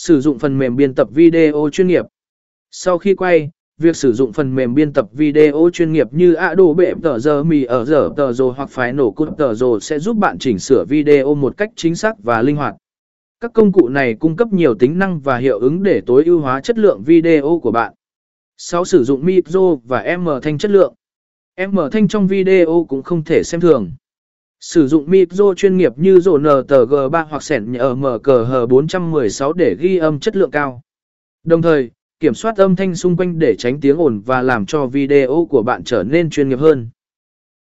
Sử dụng phần mềm biên tập video chuyên nghiệp. Sau khi quay, việc sử dụng phần mềm biên tập video chuyên nghiệp như Adobe tờ giờ mì ở giờ tờ rồ hoặc phái nổ cút tờ rồ sẽ giúp bạn chỉnh sửa video một cách chính xác và linh hoạt. Các công cụ này cung cấp nhiều tính năng và hiệu ứng để tối ưu hóa chất lượng video của bạn. 6. Sử dụng micro và M thanh chất lượng. M thanh trong video cũng không thể xem thường. Sử dụng micro chuyên nghiệp như rổ NTG3 hoặc sẻn nhờ MKH416 để ghi âm chất lượng cao. Đồng thời, kiểm soát âm thanh xung quanh để tránh tiếng ồn và làm cho video của bạn trở nên chuyên nghiệp hơn.